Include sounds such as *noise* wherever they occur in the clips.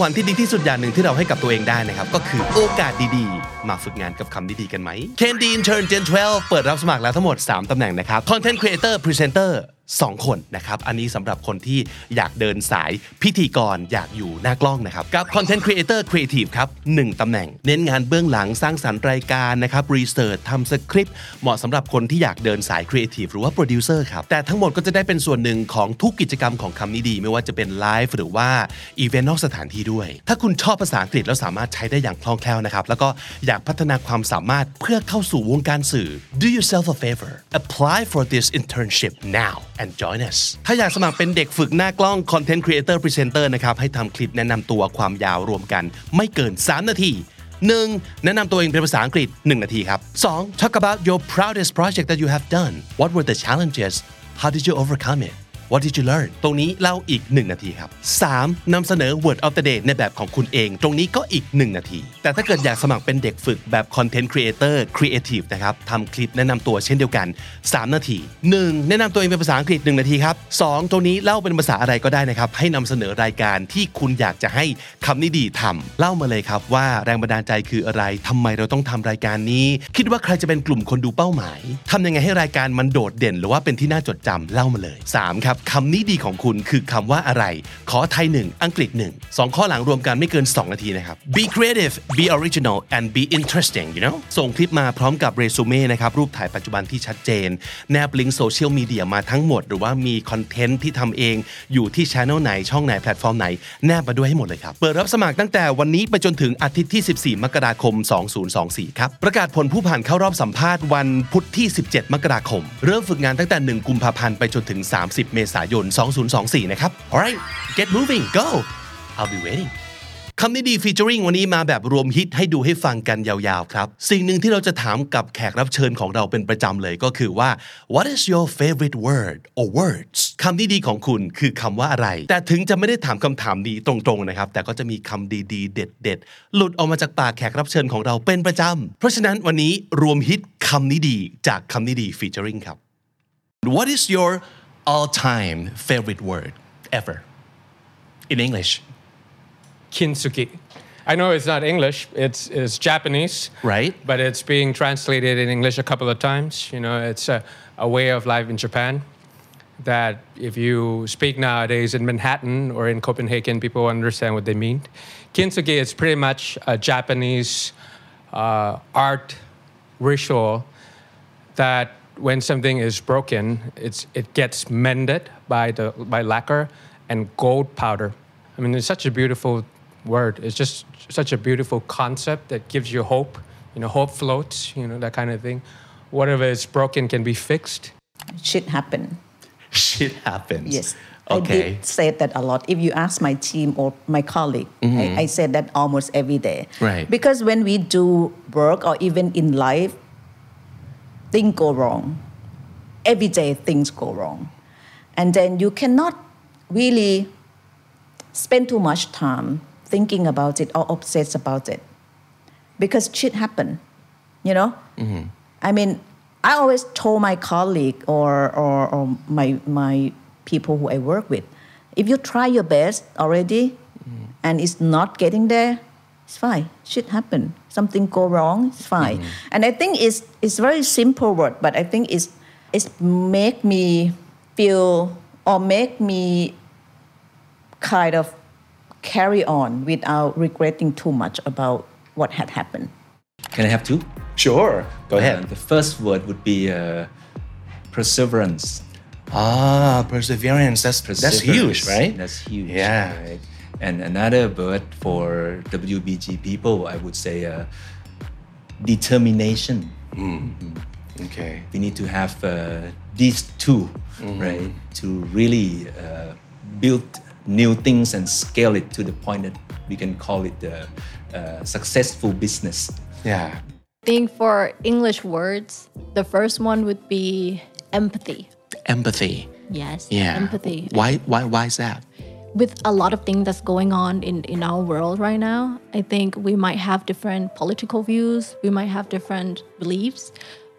ขวัญที่ดีที่สุดอย่างหนึ่งที่เราให้กับตัวเองได้นะครับ ก็คือโอกาสดีๆ มาฝึกงานกับคำดีๆกันไหม Candy Intern Gen 12 เปิดรับสมัครแล้วทั้งหมด 3ตำแหน่งนะครับ Content Creator Presenter 2 คนนะครับ อันนี้สำหรับคนที่อยากเดินสายพิธีกรอยากอยู่หน้ากล้องนะครับ กับ Content Creator Creative ครับ1ตำแหน่ง เน้นงานเบื้องหลังสร้างสรรค์รายการนะครับ Research ทำสคริปต์เหมาะสำหรับคนที่อยากเดินสาย Creative หรือว่า Producer ครับ แต่ทั้งหมดก็จะได้เป็นส่วนหนึ่งของทุกกิจกรรมของคำนี้ดี ไม่ว่าจะเป็นไลฟ์หรือว่าอีเวนต์นอกสถานที่ด้วย ถ้าคุณชอบภาษาอังกฤษแล้วสามารถใช้ได้อย่างคล่องแคล่วนะครับแล้วก็อยากพัฒนาความสามารถเพื่อเข้าสู่วงการสื่อ Do yourself a favor apply for this internship now and join us ถ้าอยากสมัครเป็นเด็กฝึกหน้ากล้อง Content Creator Presenter นะครับ ให้ทำคลิปแนะนำตัวความยาวรวมกันไม่เกิน 3 นาที 1. แนะนำตัวเองเป็นภาษาอังกฤษ 1 นาทีครับ 2. Talk about your proudest project that you have done What were the challenges How did you overcome it What did you learn ตรงนี้เล่าอีก 1 นาทีครับ 3. นำเสนอ Word of the Day ในแบบของคุณเอง ตรงนี้ก็อีก 1 นาที แต่ถ้าเกิดอยากสมัครเป็นเด็กฝึกแบบ Content Creator Creative นะครับทำคลิปแนะนำตัวเช่นเดียวกัน 3 นาที 1. แนะนำตัวเองเป็นภาษาอังกฤษ 1 นาทีครับ 2. ตรงนี้เล่าเป็นภาษาอะไรก็ได้นะครับ ให้นำเสนอรายการที่คุณอยากจะให้คำนี้ดีทำเล่ามาเลยครับว่าแรงบันดาลใจคืออะไรทำไมเราต้องทำรายการนี้ คิดว่าใครจะเป็นกลุ่มคนดูเป้าหมายทำยังไงให้รายการมันโดดเด่น หรือว่าเป็นที่น่าจดจำเล่ามาเลย 3. ครับคำนี้ดีของคุณคือคำว่าอะไร ขอไทย 1 อังกฤษ 1 2 ข้อหลังรวมกันไม่เกิน 2 นาทีนะครับ be creative be original and be interesting you know ส่งคลิปมาพร้อมกับเรซูเม่นะครับ รูปถ่ายปัจจุบันที่ชัดเจน แนบลิงก์โซเชียลมีเดียมาทั้งหมด หรือว่ามีคอนเทนต์ที่ทำเอง อยู่ที่ช anel ไหน ช่องไหน แพลตฟอร์มไหน แนบมาด้วยให้หมดเลยครับ เปิดรับสมัครตั้งแต่วันนี้ไปจนถึงอาทิตย์ที่ 14 มกราคม 2024 ครับ ประกาศผลผู้ผ่านเข้ารอบสัมภาษณ์วันพุธที่ 17 มกราคม เริ่มฝึกงานตั้งแต่ 1 กุมภาพันธ์ไปจนถึง 30 เมษายน 2024 นะครับ alright get moving go I'll be waiting คำนี้ดีฟีเจอริงวันนี้มาแบบรวมฮิตให้ดูให้ฟังกันยาวๆครับ สิ่งหนึ่งที่เราจะถามกับแขกรับเชิญของเราเป็นประจำเลยก็คือว่า what is your favorite word or words คำนี้ดีของคุณคือคำว่าอะไร แต่ถึงจะไม่ได้ถามคำถามนี้ตรงๆนะครับ แต่ก็จะมีคำดีๆ เด็ดๆ หลุดออกมาจากปากแขกรับเชิญของเราเป็นประจำ เพราะฉะนั้นวันนี้รวมฮิตคำนี้ดีจากคำนี้ดีฟีเจอริงครับ What is your all-time favorite word ever in English kintsugi. I know it's not English, it's, it's Japanese. Right. But it's being translated in English a couple of times. You know, it's a, a way of life in Japan that if you speak nowadays in Manhattan or in Copenhagen, people understand what they mean. Kintsugi is pretty much a Japanese uh, art ritual that when something is broken, it's, it gets mended by, the, by lacquer and gold powder. I mean, it's such a beautiful word. It's just such a beautiful concept that gives you hope. You know, hope floats, you know, that kind of thing. Whatever is broken can be fixed. shit happen. shit happens Yes. okay I did say that a lot. If you ask my team or my colleague, I, mm-hmm. I say that almost every day. Right. Because when we do work or even in life, things go wrong. Every day things go wrong. And then you cannot really spend too much time thinking about it or obsessed about it. Because shit happen, you know? Mm-hmm. I mean, I always told my colleague or, or, or my, my people who I work with, if you try your best already mm-hmm. and it's not getting there, it's fine. Shit happen. Something go wrong, it's fine. And I think it's, it's very simple word, but I think it's, it's make me feel or make me kind of carry on without regretting too much about what had happened. Can I have two? sure go Uh, ahead the first word would be uh, perseverance. ah perseverance that's that's huge right That's huge. Yeah. Right? And another word for WBG people, I would say uh, determination. okay We need to have uh, these 2 right, to really uh, build new things and scale it to the point that we can call it the uh, successful business. yeah I think for English words, the first one would be empathy. empathy Yes, yeah empathy. why why why is that With a lot of things that's going on in, in our world right now, I think we might have different political views, we might have different beliefs,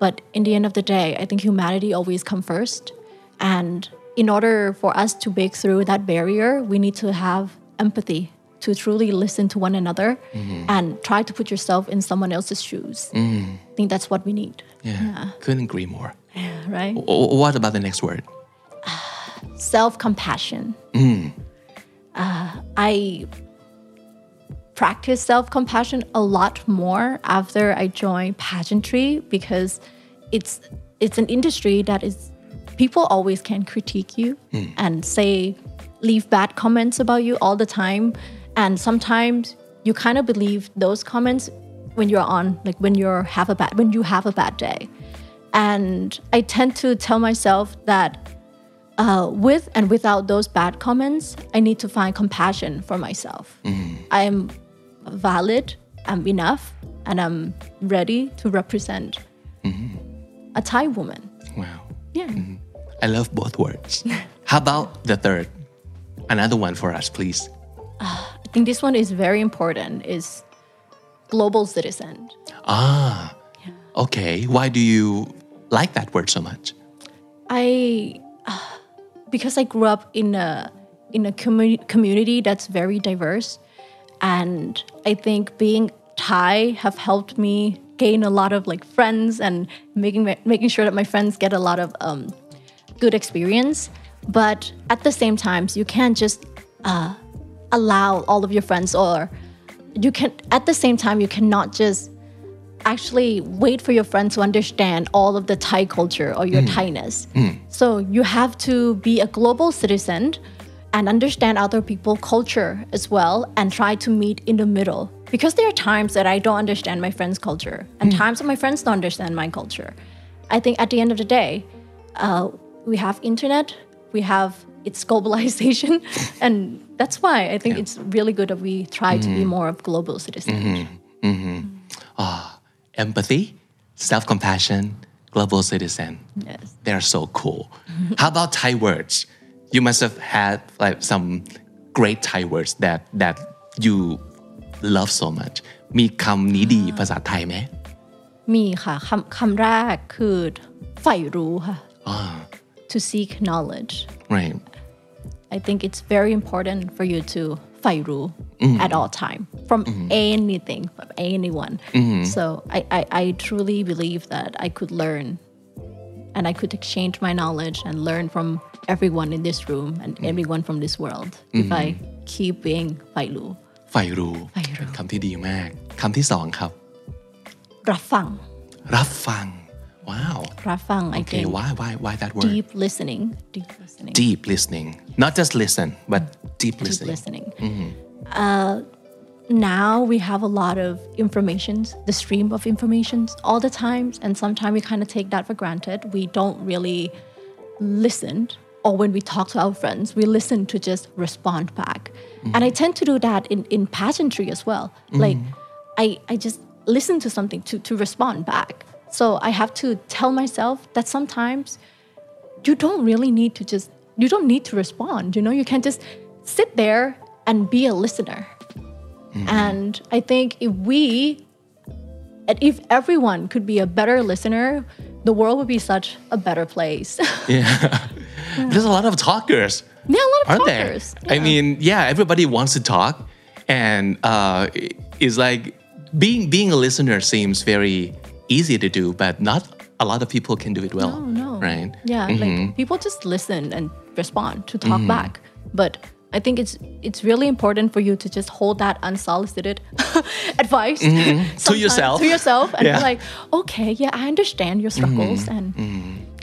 but in the end of the day, I think humanity always comes first. And in order for us to break through that barrier, we need to have empathy to truly listen to one another mm-hmm. and try to put yourself in someone else's shoes. Mm-hmm. I think that's what we need. yeah, couldn't agree more *sighs* Right? O- what about the next word *sighs* self compassion. Mm. Uh, I practice self compassion a lot more after I joined pageantry because it's it's an industry that is people always can critique you and say leave bad comments about you all the time. And sometimes you kind of believe those comments when you're on like when you're have a bad when you have a bad day. And I tend to tell myself that uh, with and without those bad comments, I need to find compassion for myself. I am valid, I'm enough, and I'm ready to represent a Thai woman. wow. Yeah. I love both words. *laughs* How about the third? Another one for us please. I think this one is very important is global citizen. ah. Okay. Why do you like that word so much? I uh, because I grew up in a in a commu- community that's very diverse, and I think being Thai have helped me gain a lot of like friends and making making sure that my friends get a lot of um, good experience. But at the same time, you can't just uh, allow all of your friends or you can at the same time you cannot just actually wait for your friends to understand all of the Thai culture or your hmm. Thainess. Hmm. So you have to be a global citizen and understand other people's culture as well and try to meet in the middle. Because there are times that I don't understand my friend's culture and hmm. times that my friends don't understand my culture. I think at the end of the day, uh, we have internet, we have its globalization, *laughs* and that's why I think it's really good that we try to be more of global citizens. Mm-hmm. Mm-hmm. Ah, empathy self-compassion global citizen Yes. they're so cool how about Thai words you must have had like some great Thai words that that you love so much มีคำนี้ดีภาษาไทยไหม มีค่ะคำคำแรกคือใฝ่รู้ค่ะ Ah, to seek knowledge right I think it's very important for you to ใฝ่รู้ at all time from anything from anyone so I, I I truly believe that I could learn and I could exchange my knowledge and learn from everyone in this room and everyone from this world if I keep being ใฝ่รู้ ใฝ่รู้ ใฝ่รู้ เป็นคำที่ดีมากคำที่สองครับ รับฟัง รับฟัง wow รับฟัง I okay think why why why that word deep listening deep listening deep listening not just listen but deep deep listening listening. Mm-hmm. Uh, now we have a lot of informations, the stream of informations all the times, and sometimes we kind of take that for granted. We don't really listen, or when we talk to our friends, we listen to just respond back. Mm-hmm. And I tend to do that in, in pageantry as well. Mm-hmm. Like I, I just listen to something to, to respond back. So I have to tell myself that sometimes you don't really need to just you don't need to respond you know you can just sit there and be a listener. Mm-hmm. And i think if we if everyone could be a better listener the world would be such a better place. *laughs* Yeah. There's a lot of talkers. Yeah a lot of aren't talkers. There? I mean, yeah, everybody wants to talk, and uh, it's like being being a listener seems very easy to do, but not a lot of people can do it well. no no. right? yeah like mm-hmm. people just listen and respond to talk mm-hmm. back. But I think it's it's really important for you to just hold that unsolicited *laughs* advice sometimes *laughs* yourself. to yourself and Yeah. be like, okay, yeah, I understand your struggles, and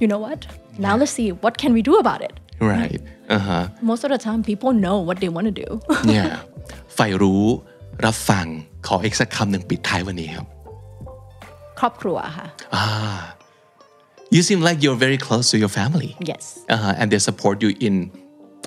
you know what? Now let's see what can we do about it. Right. Uh huh. Most of the time, people know what they want to do. *laughs* Yeah. ใฝ่รู้รับฟังขออีกสักคำหนึ่งปิดท้ายวันนี้ครับ ครอบครัวค่ะ You seem like you're very close to your family. Yes. Uh-huh. And they support you in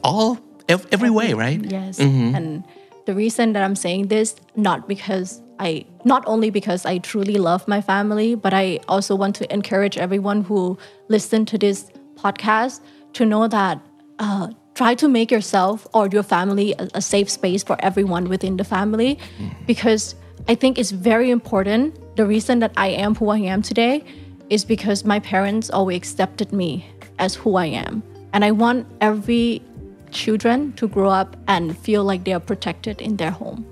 all ev- every way, right? Yes. And the reason that I'm saying this, not because I not only because I truly love my family, but I also want to encourage everyone who listen to this podcast to know that uh, try to make yourself or your family a, a safe space for everyone within the family, because I think it's very important. The reason that I am who I am today is because my parents always accepted me as who I am, and I want every children to grow up and feel like they are protected in their home.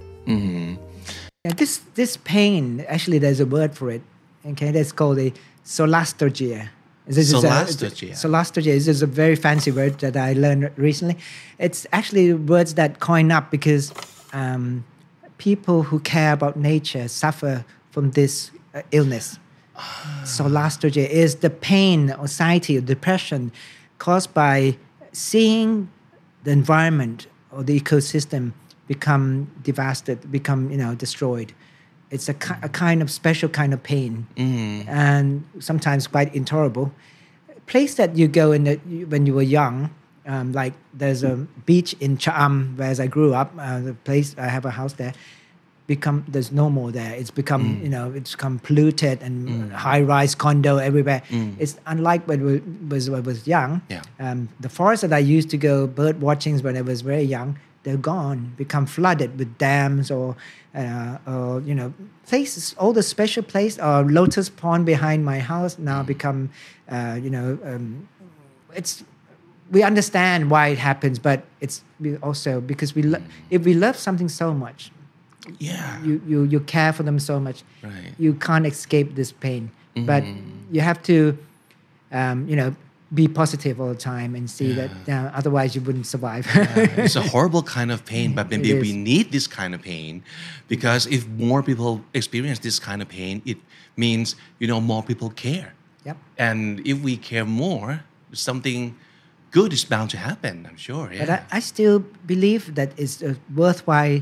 Yeah, this this pain actually there's a word for it. Okay, that's called a solastalgia. This is a- Solastalgia. solastalgia is is a very fancy word that I learned recently. It's actually words that coin up because um, people who care about nature suffer from this uh, illness. Solastalgia is the pain, anxiety, or depression caused by seeing the environment or the ecosystem become devastated, become you know destroyed. It's a, ki- a kind of special kind of pain, and sometimes quite intolerable. Place that you go in the, when you were young, um, like there's a beach in Cha'am, where I grew up. Uh, the place I have a house there become there's no more there. It's become you know it's become polluted and high rise condo everywhere. It's unlike when we was when I was young. Yeah. um, the forest that I used to go bird watchings when I was very young they're gone become flooded with dams or uh, or you know places. All the special place or lotus pond behind my house now become uh, you know um, it's we understand why it happens but it's also because we lo- if we love something so much Yeah. you, you you care for them so much Right. you can't escape this pain but you have to um, you know be positive all the time and see that uh, otherwise you wouldn't survive *laughs* it's a horrible kind of pain, but maybe we need this kind of pain because if more people experience this kind of pain, it means you know more people care. Yep. And if we care more, something good is bound to happen. I'm sure. Yeah. But I, I still believe that it's a worthwhile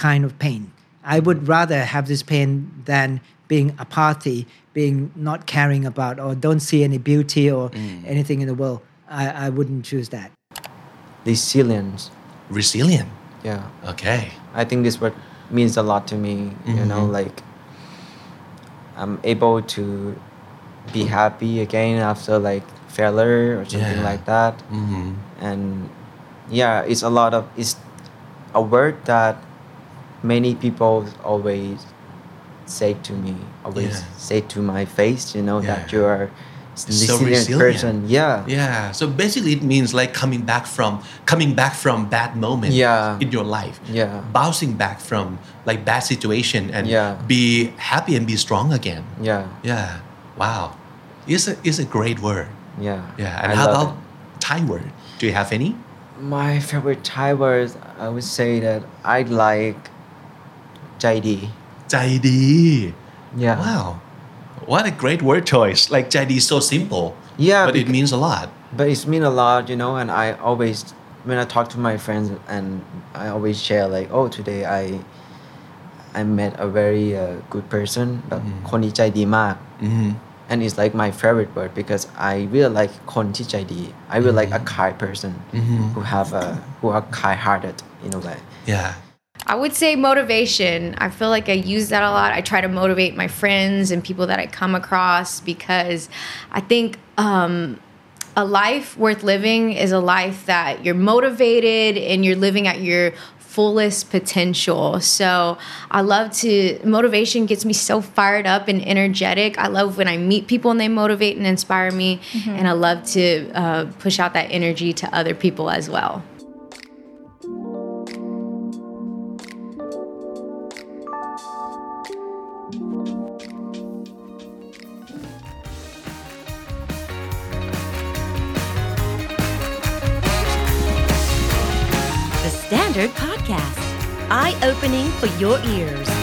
kind of pain. I would mm. rather have this pain than being apathy, being not caring about or don't see any beauty or mm. anything in the world. I, I wouldn't choose that. resilience. Resilient. Yeah, Okay. I think this word means a lot to me. You know, mm-hmm. like I'm able to be happy again after like failure or something Yeah. like that. Mm-hmm. And yeah, it's a lot of it's a word that many people always say to me, always Yeah. say to my face. You know that you are So resilient. person. Yeah. Yeah. So basically, it means like coming back from coming back from bad moments Yeah. in your life. Yeah. Bouncing back from like bad situation and Yeah. be happy and be strong again. Yeah. Yeah. Wow. It's a it's a great word. Yeah. Yeah. And I how about it. Thai word? Do you have any? My favorite Thai words, I would say that I like Jaidi. ใจดี Yeah. Wow. What a great word choice. Like ใจดี is so simple. Yeah, But it bec- means a lot. But it's mean a lot, you know, and I always, when I talk to my friends and I always share like, oh, today I, I met a very uh, good person, but คนนี้ใจดีมาก and it's like my favorite word because I really like คนที่ใจดี I really like a kind person who have a, who are kind-hearted in a way Yeah. I would say motivation. I feel like I use that a lot. I try to motivate my friends and people that I come across because I think um, a life worth living is a life that you're motivated and you're living at your fullest potential. So I love to, motivation gets me so fired up and energetic. I love when I meet people and they motivate and inspire me. And I love to uh, push out that energy to other people as well. Opening for your ears.